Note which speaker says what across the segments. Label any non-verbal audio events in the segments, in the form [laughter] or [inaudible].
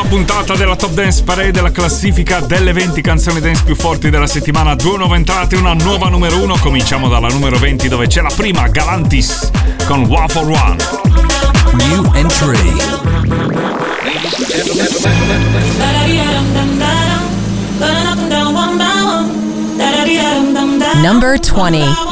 Speaker 1: Nuova puntata della Top Dance Parade, la classifica delle 20 canzoni dance più forti della settimana. Due nuove entrate, una nuova numero 1. Cominciamo dalla numero 20 dove c'è la prima, Galantis, con Waffle One.
Speaker 2: New entry.
Speaker 3: Number 20.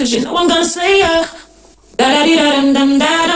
Speaker 1: Cause you know I'm gonna slay ya. da-da-da-da-da-da-da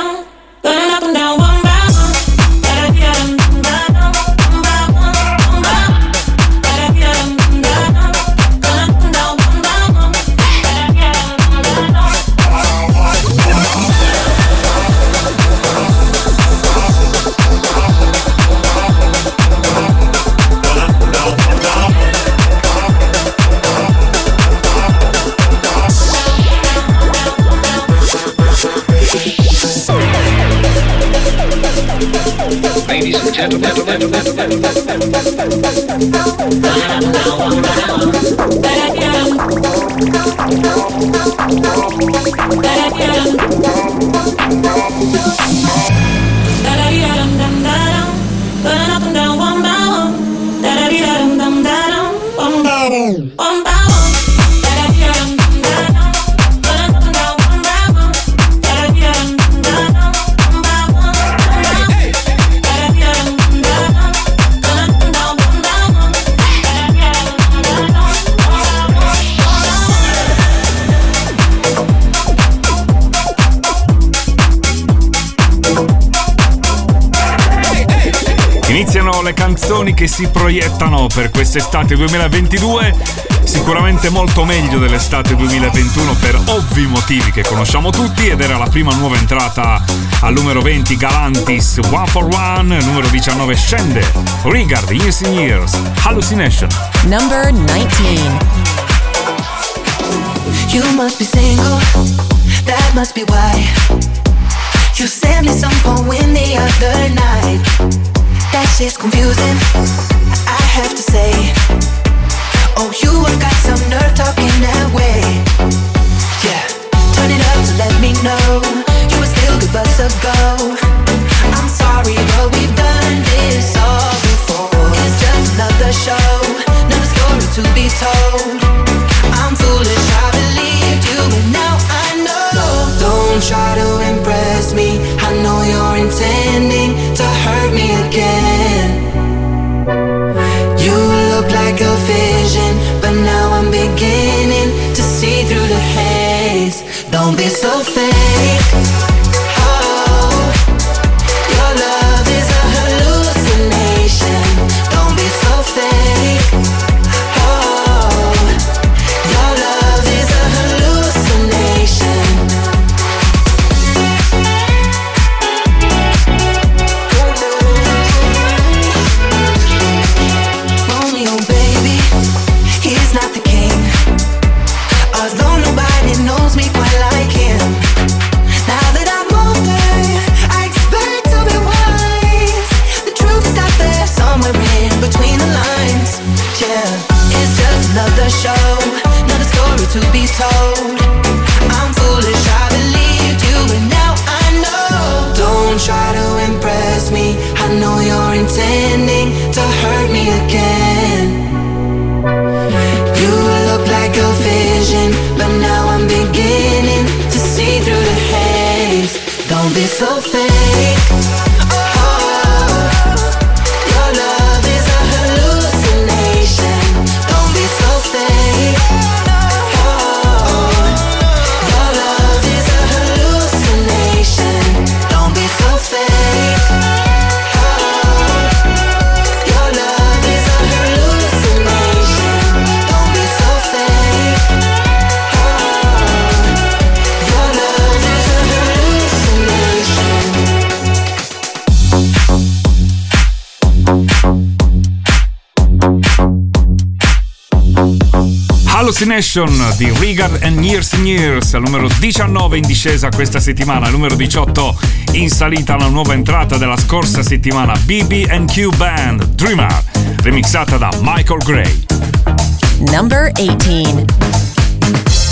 Speaker 1: si proiettano per quest'estate 2022, sicuramente molto meglio dell'estate 2021 per ovvi motivi che conosciamo tutti ed era la prima nuova entrata al numero 20 Galantis One for One, numero 19 scende Rigard Years in Years Hallucination.
Speaker 3: Number 19
Speaker 4: You must be single, that must be why. You sent me some poem the other night That shit's confusing, I have to say. Oh, you have got some nerve talking that way. Yeah, turn it up to let me know you would still give us a go. I'm sorry, but we've done this all before. It's just another show, another story to be told. I'm foolish, I believed you, but now I know. Don't try to impress me. I know you're intending to hurt me again. You look like a vision, but now I'm beginning to see through the haze. Don't be so fake.
Speaker 1: Hallucination di Rigard and Years and Years, numero 19 in discesa questa settimana, numero 18 in salita la nuova entrata della scorsa settimana, BB&Q Band Dreamer, remixata da Michael Gray.
Speaker 5: Number 18.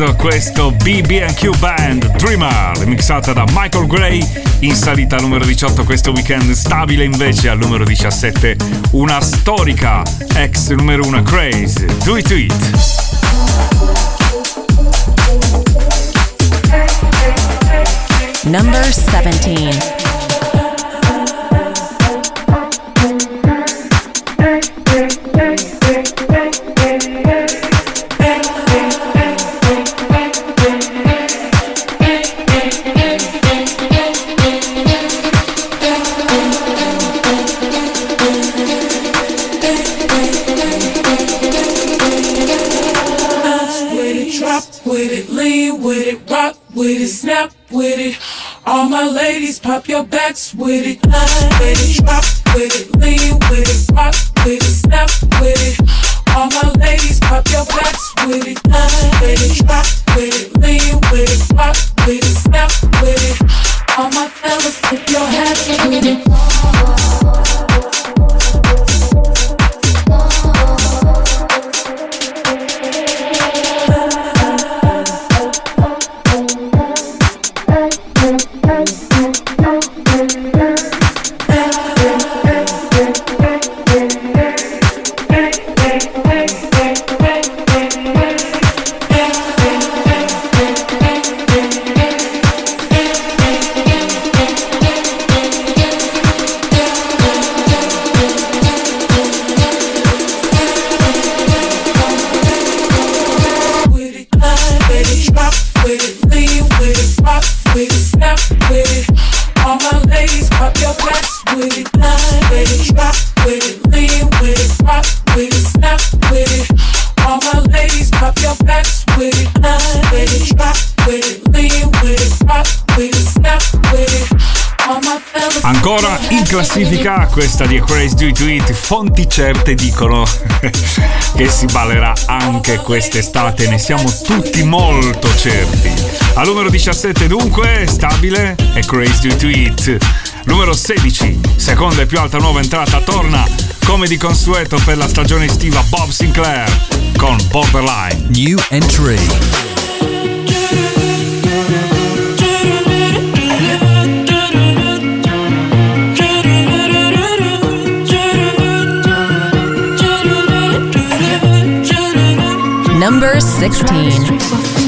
Speaker 1: Pezzo questo BB&Q Band Dreamer, remixata da Michael Gray, in salita al numero 18 questo weekend, stabile invece al numero 17 una storica ex numero 1 Craze, Do It To It.
Speaker 5: Number 17.
Speaker 6: pop your backs with it, with it,
Speaker 1: questa di Crazy Do It, It fonti certe dicono [laughs] che si ballerà anche quest'estate, ne siamo tutti molto certi. Al numero 17 dunque, stabile, è Crazy Do It, It. Numero 16, seconda e più alta nuova entrata, torna come di consueto per la stagione estiva Bob Sinclair con Borderline.
Speaker 7: New Entry.
Speaker 8: number 16.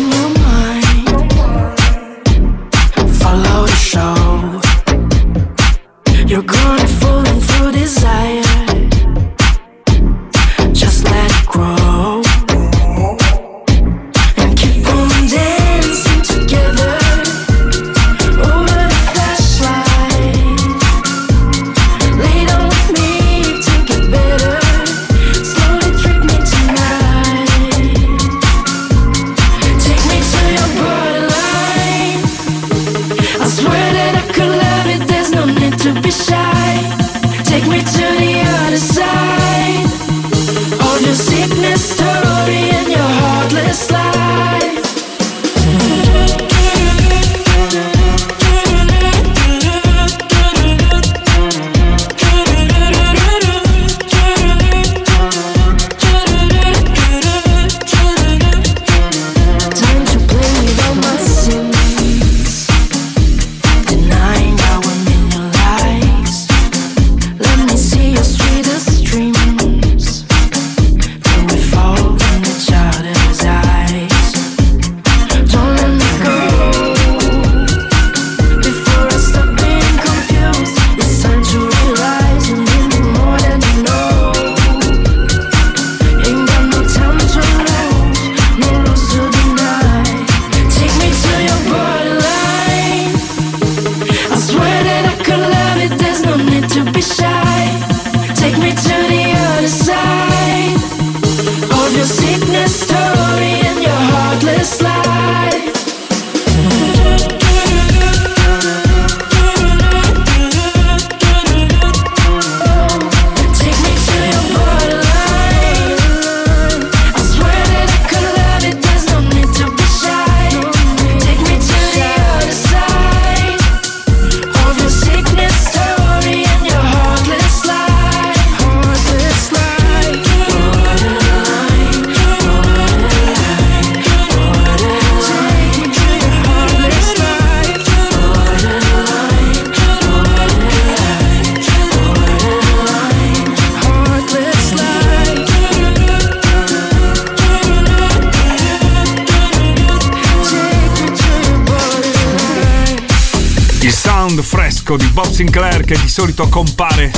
Speaker 1: disco di Bob Sinclair che di solito compare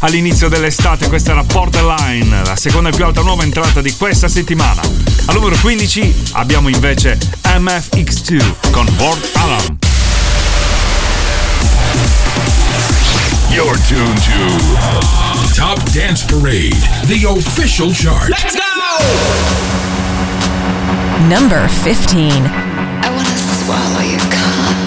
Speaker 1: all'inizio dell'estate. Questa era Borderline, la seconda e più alta nuova entrata di questa settimana. Al numero 15 abbiamo invece MFX2 con Board Alarm.
Speaker 7: You're tuned to Top Dance Parade, the official chart. Let's go!
Speaker 9: Number 15.
Speaker 10: I wanna swallow your
Speaker 1: cum.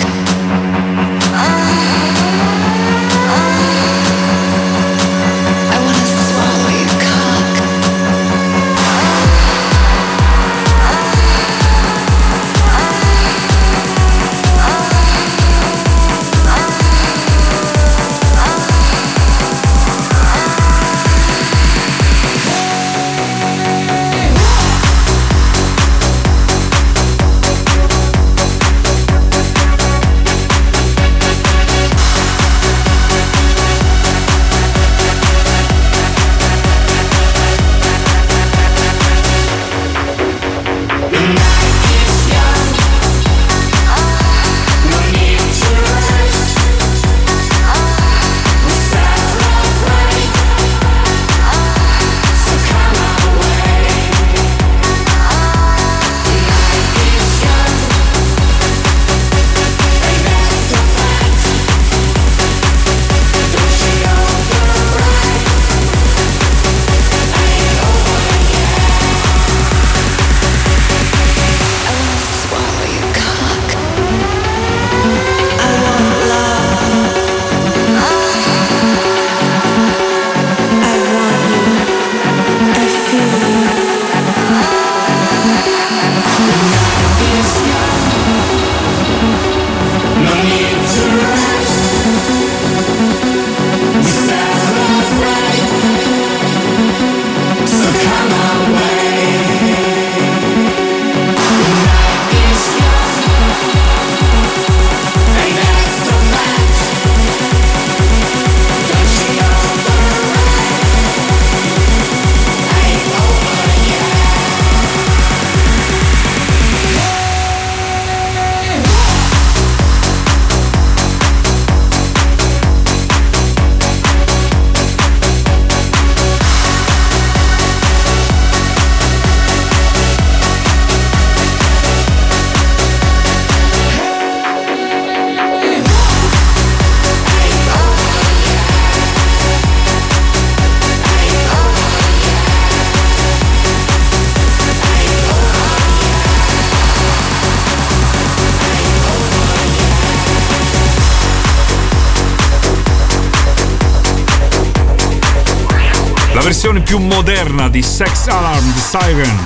Speaker 1: Versione più moderna di Sex Alarm The Siren.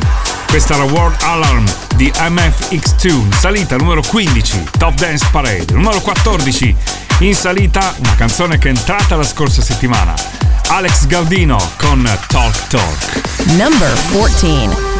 Speaker 1: Questa era World Alarm di MFX2, in salita numero 15, Top Dance Parade. Numero 14, in salita una canzone che è entrata la scorsa settimana. Alex Gaudino con Talk Talk.
Speaker 9: Number 14.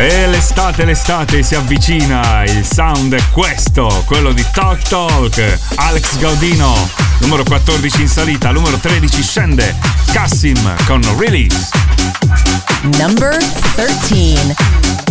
Speaker 1: L'estate, l'estate si avvicina, il sound è questo, quello di Talk Talk, Alex Gaudino, numero 14 in salita, numero 13 scende, Cassim con Release.
Speaker 11: Number 13.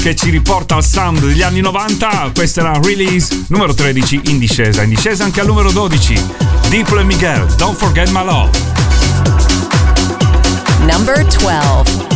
Speaker 1: Che ci riporta al sound degli anni 90. Questa era release numero 13 in discesa. In discesa anche al numero 12. Diplo e Miguel, Don't Forget My Love.
Speaker 11: Number 12.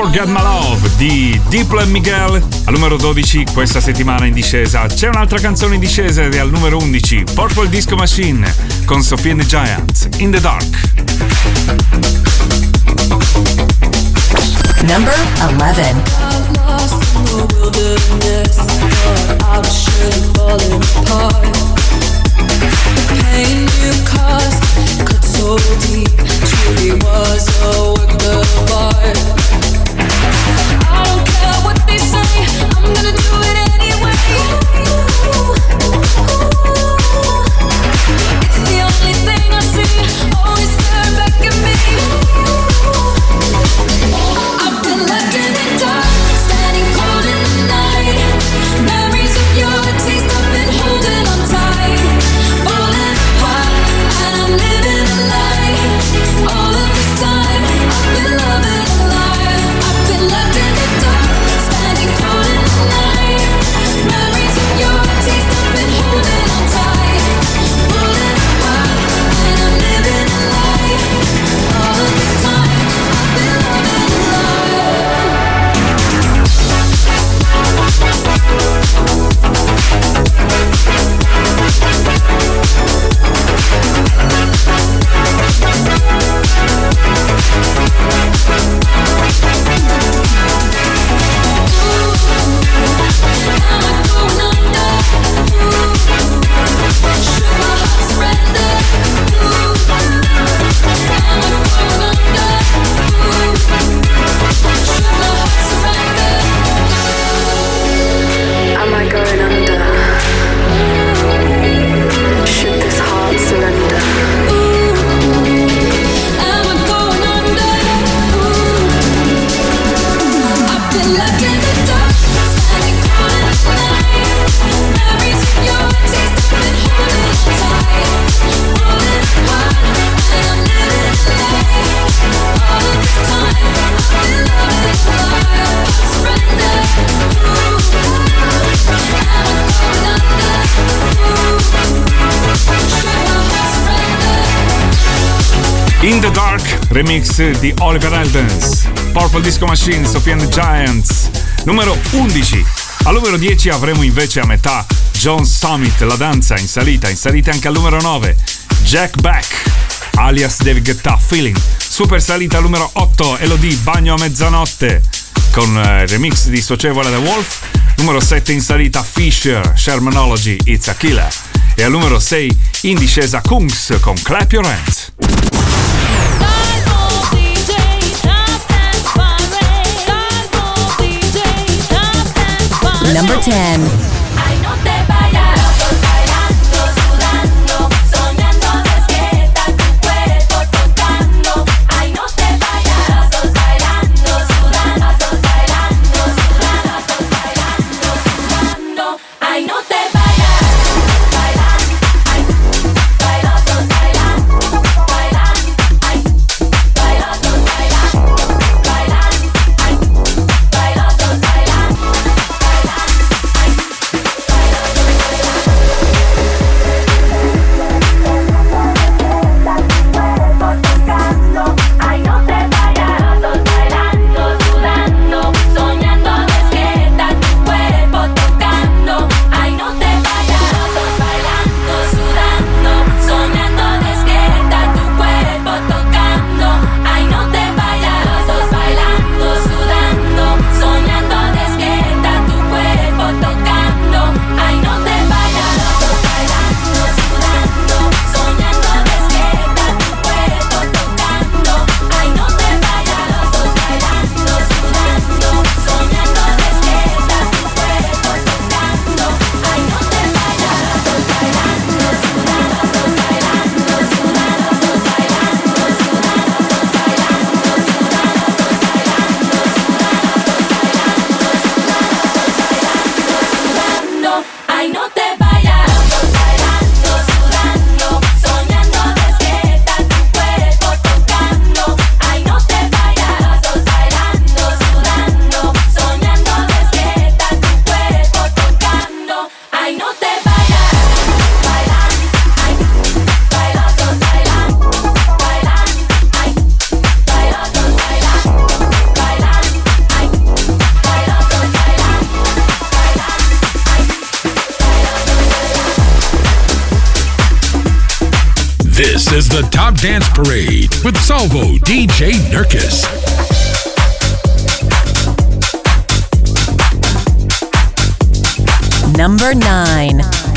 Speaker 12: Forget My Love
Speaker 1: di Diplo e Miguel. Al numero 12 questa settimana in discesa c'è un'altra canzone in discesa ed è al numero 11 Purple Disco Machine con Sophie and the Giants In the Dark.
Speaker 5: Number 11.
Speaker 6: lost in the wilderness. Thought I was surely falling apart. The pain you caused cut so deep. Truly was a work of art. Don't care what they say. I'm gonna do it anyway.
Speaker 1: Remix di Oliver Eldens. Purple Disco Machine, Sophie and the Giants. Numero 11. Al numero 10 avremo invece a metà John Summit, la danza in salita, in salita anche al numero 9. Jack Beck, alias David Guetta, Feeling. Super salita al numero 8, Elodie, Bagno a mezzanotte. Con eh, remix di Socievole The Wolf. Numero 7 in salita, Fisher, Shermanology, It's a Killer. E al numero 6 in discesa Kungs con Clap Your Hands.
Speaker 5: Number 10.
Speaker 7: Is the Top Dance Parade with Salvo DJ Nurkis.
Speaker 13: Number 9.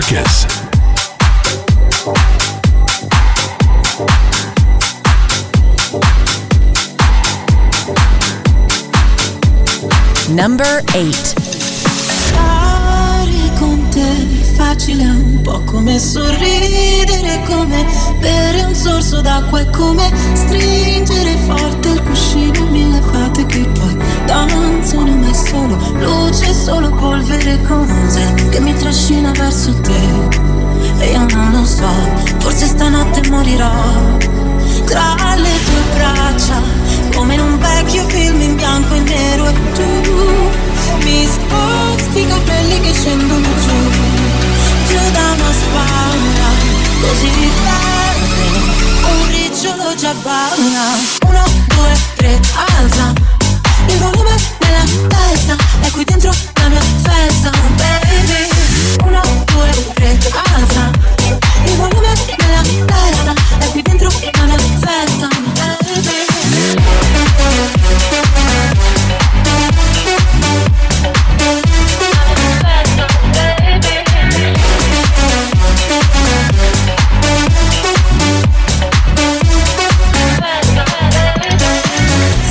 Speaker 7: Nurkis.
Speaker 13: Number 8.
Speaker 14: Stare con te è facile, un po' come sorridere, come bere un sorso d'acqua, è come stringere forte il cuscino, mille fate che poi danzano, ma è solo luce, solo polvere, cose che stanotte morirò tra le tue braccia, come in un vecchio film in bianco e nero e tu mi sposti i capelli che scendono giù, giù da una spalla, così tardi, un ricciolo già balla. Uno, due, tre, alza, il volume nella testa, è qui dentro la mia festa, baby. Uno, due, tre, alza, il volume è qui dentro la mia festa.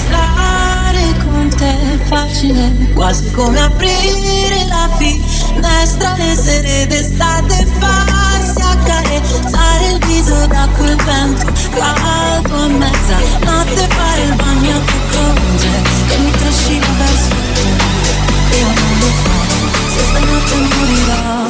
Speaker 14: Stare con te è facile, quasi come aprire la finestra le sere d'estate, farsi accarezzare il viso da quel vento caldo a mezzanotte, fare il bagno a più cose che mi trascina verso te. Io non lo so, se stanotte morirò. Uno,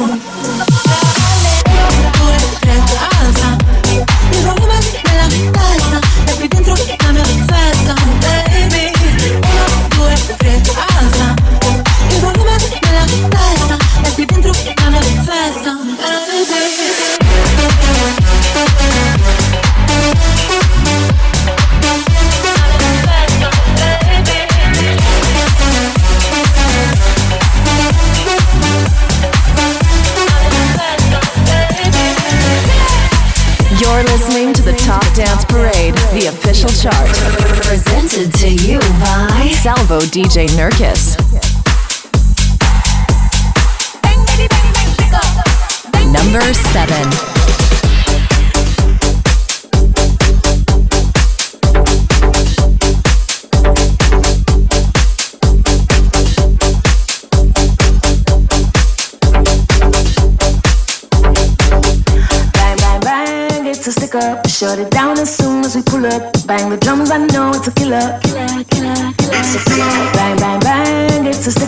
Speaker 5: DJ Nurkis. Number 7.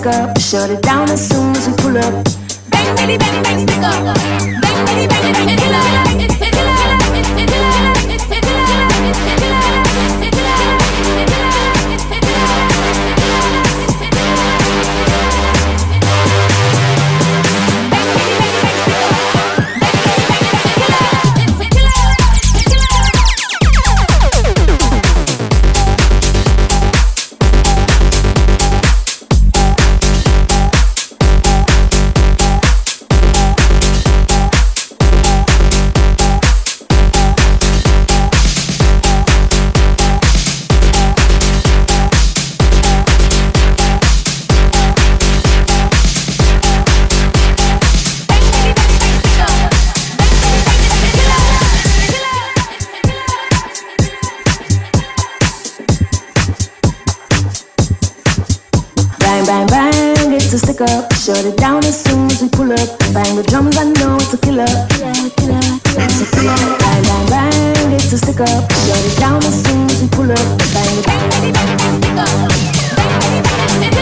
Speaker 6: up. Shut it down as soon as we pull up. Bang, bitty, bang, bang, stick up. Bang, bang, bang, it's a stick up. Shut it down as soon as we pull up. Bang the drums, I know it's a killer. It's a killer. Bang, bang, bang, it's a stick up. Shut it down as soon as we pull up. Bang, bang, bang, bang, bang, bang, bang, bang, bang, bang, bang, bang,
Speaker 9: bang, bang,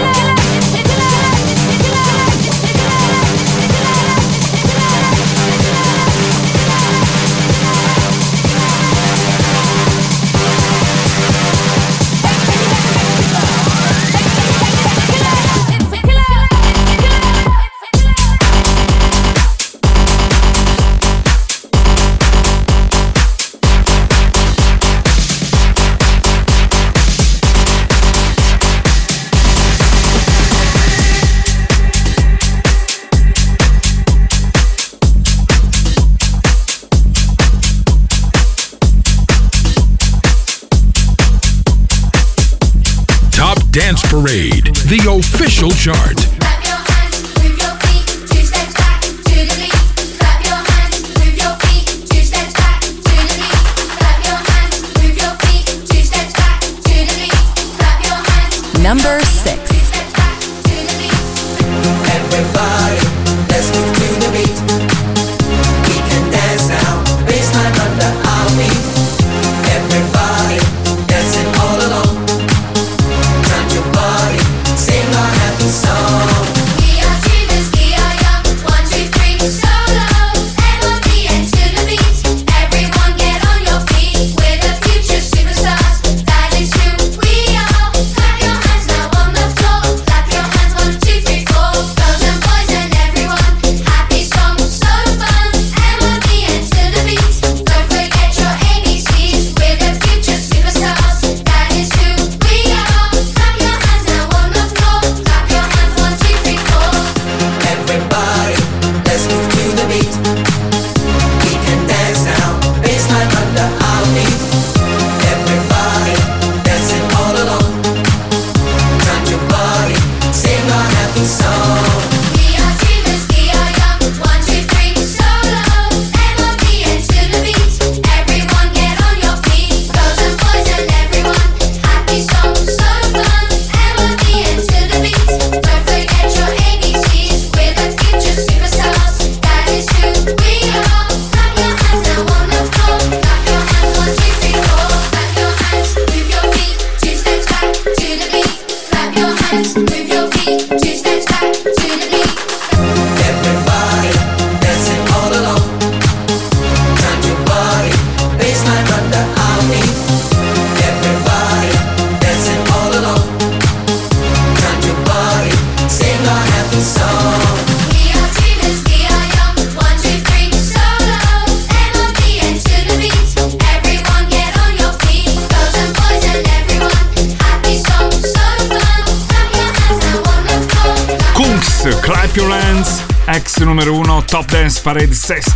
Speaker 9: Parade, the official chart.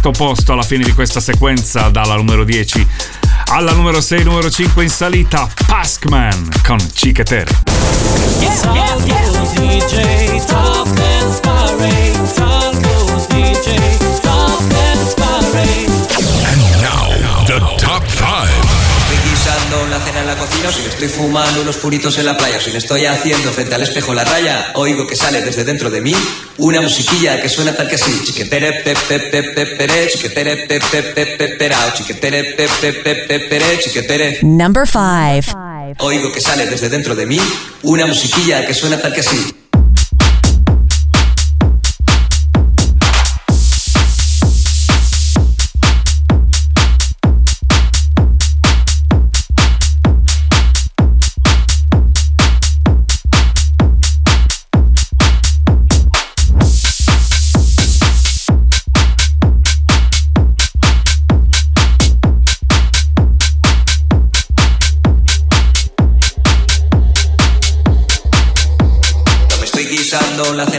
Speaker 1: Sesto posto alla fine di questa sequenza dalla numero 10 alla numero 6 numero 5 in salita Paskman con Cicatere
Speaker 5: DJ
Speaker 15: estoy fumando unos puritos en la playa, si me estoy haciendo frente al espejo la raya, oigo que sale desde dentro de mí una musiquilla que suena tal que así. Chiquetere chiquetere.
Speaker 16: Number 5.
Speaker 15: Oigo que sale desde dentro de mí una musiquilla que suena tal que así.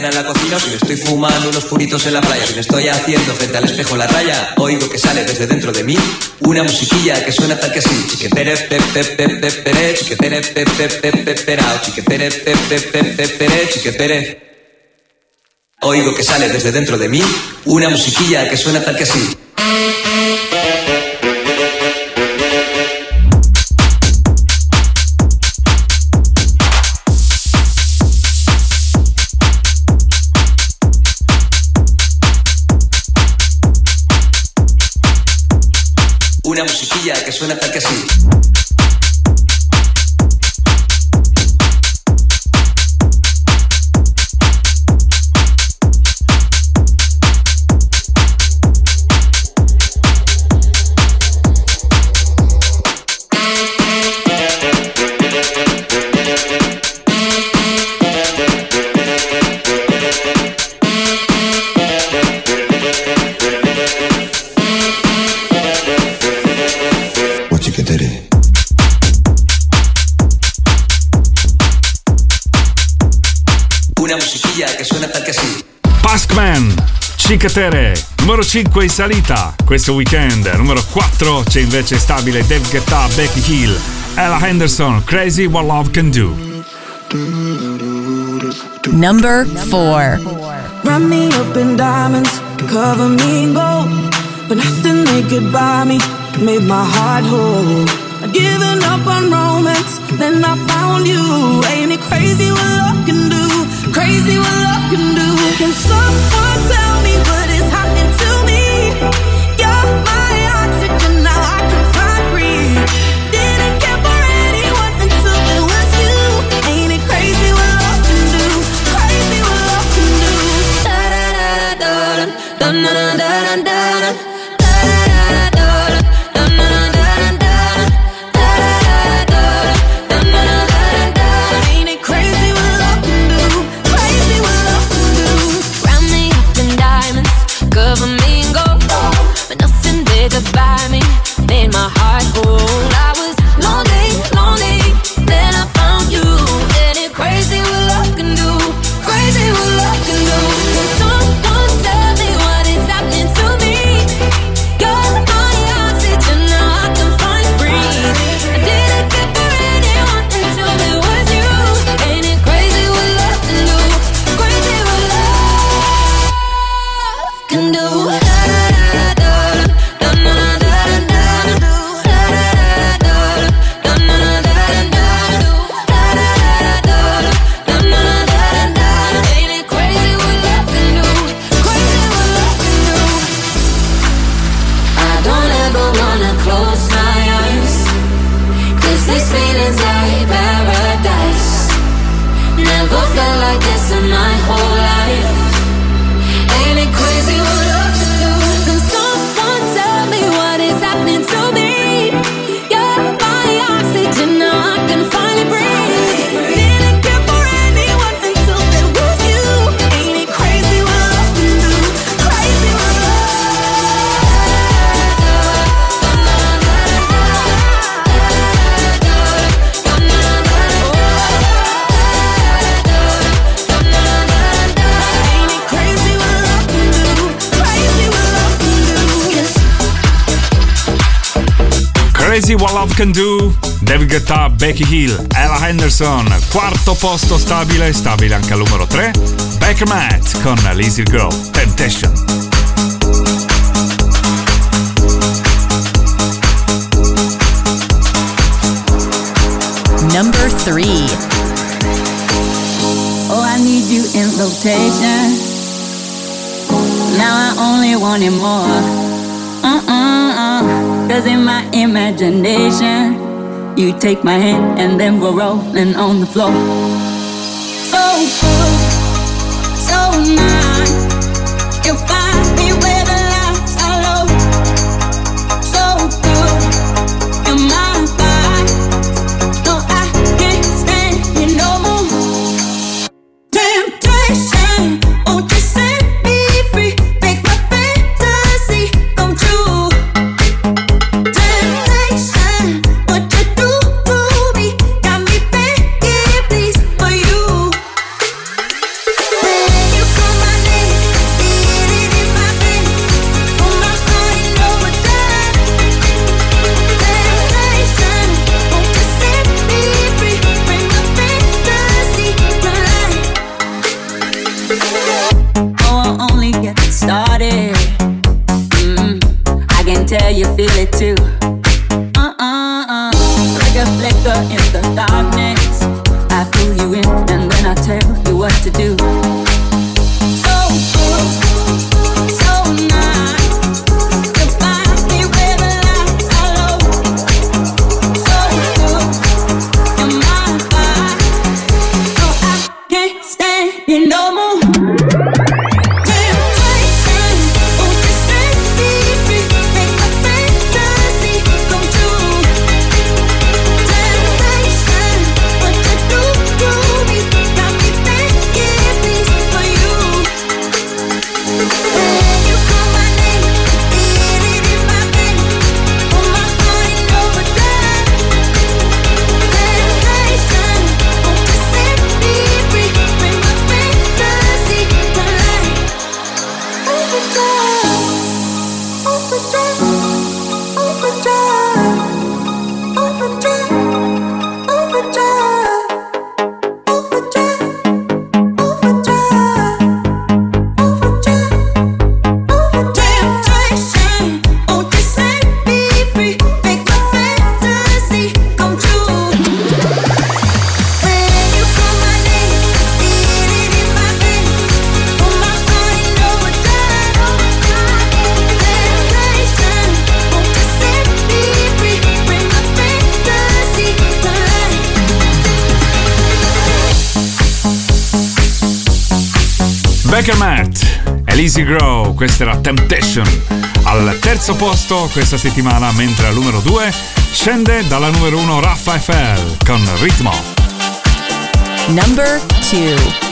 Speaker 15: En la cocina, si me estoy fumando unos puritos en la playa, si me estoy haciendo frente al espejo la raya, oigo que sale desde dentro de mí una musiquilla que suena tal que así. Chiquetere pe pe pe pe pere, chiquetere pe pe pe pe perao, chiquetere pe pe pe pe pere, chiquetere. Oigo que sale desde dentro de mí una musiquilla que suena tal que así. Suena tal que.
Speaker 1: Cicatere numero 5 in salita questo weekend numero 4 c'è invece stabile Dave Guetta Becky Hill Ella Henderson Crazy What Love Can Do
Speaker 16: Number 4.
Speaker 17: Wrap me up in diamonds, cover me in gold. But nothing they could buy me made my heart whole. I'd given up on romance, then I found you. Ain't it crazy what love can do? Crazy what love can do. Can someone tell me what is happening to me? You're my oxygen, now I can find breathe. Didn't care for anyone until it was you. Ain't it crazy what love can do? Crazy what love can do. Da da da da da da da da da da. Becky Hill, Ella Henderson, quarto posto stabile, stabile anche al numero 3, Becker Matt con Lazy Girl, Temptation.
Speaker 16: Number 3
Speaker 18: Oh, I need you in rotation. Now I only want it more. Uh-uh. Uh-uh-uh. Cause in my imagination You take my hand and then we're rolling on the floor. So cool, so nice. You're
Speaker 17: fine. questa era Temptation. Al terzo posto questa settimana, mentre al numero 2 scende dalla numero 1 Raffa FL con Ritmo.
Speaker 16: Number
Speaker 19: 2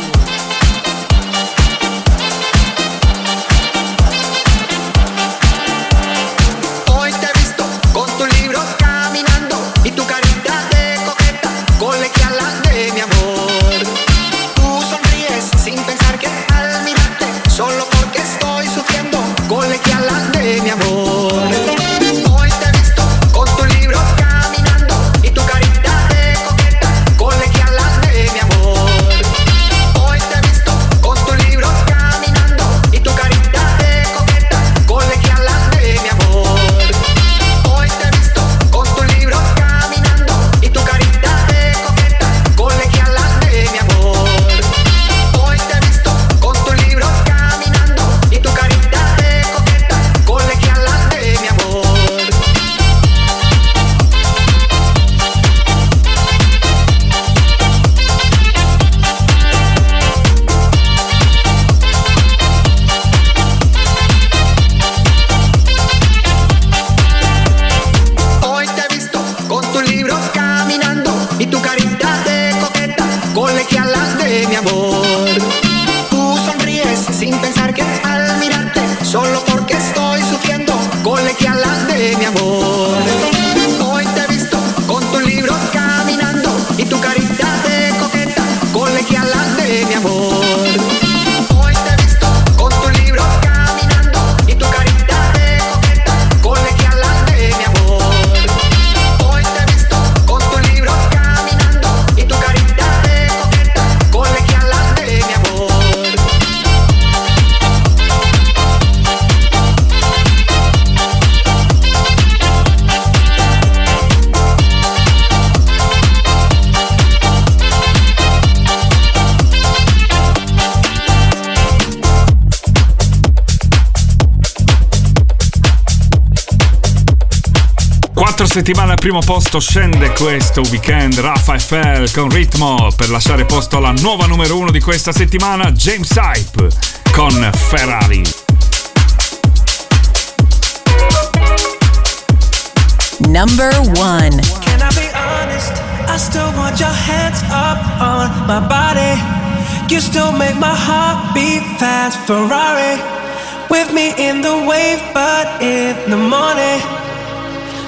Speaker 1: Quattro settimane al primo posto scende questo weekend Rafael con ritmo per lasciare posto alla nuova numero uno di questa settimana James Hype con Ferrari.
Speaker 5: Number one.
Speaker 11: Can I be honest? I still want your hands up on my body. You still make my heart beat fast. Ferrari with me in the wave, but in the morning.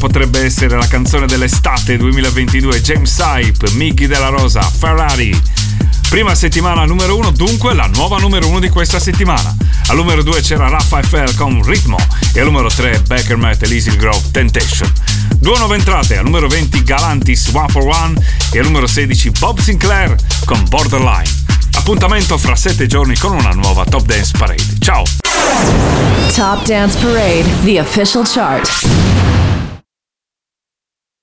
Speaker 1: potrebbe essere la canzone dell'estate 2022 James Hype, Mickey della Rosa, Ferrari. Prima settimana numero 1, dunque la nuova numero 1 di questa settimana. Al numero 2 c'era Raphael con Ritmo e al numero 3 Becker Matt e Lizzie Grove Temptation. Due nuove entrate, al numero 20 Galantis One for One e al numero 16 Bob Sinclair con Borderline. Appuntamento fra 7 giorni con una nuova Top Dance Parade. Ciao!
Speaker 5: Top Dance Parade, the official chart.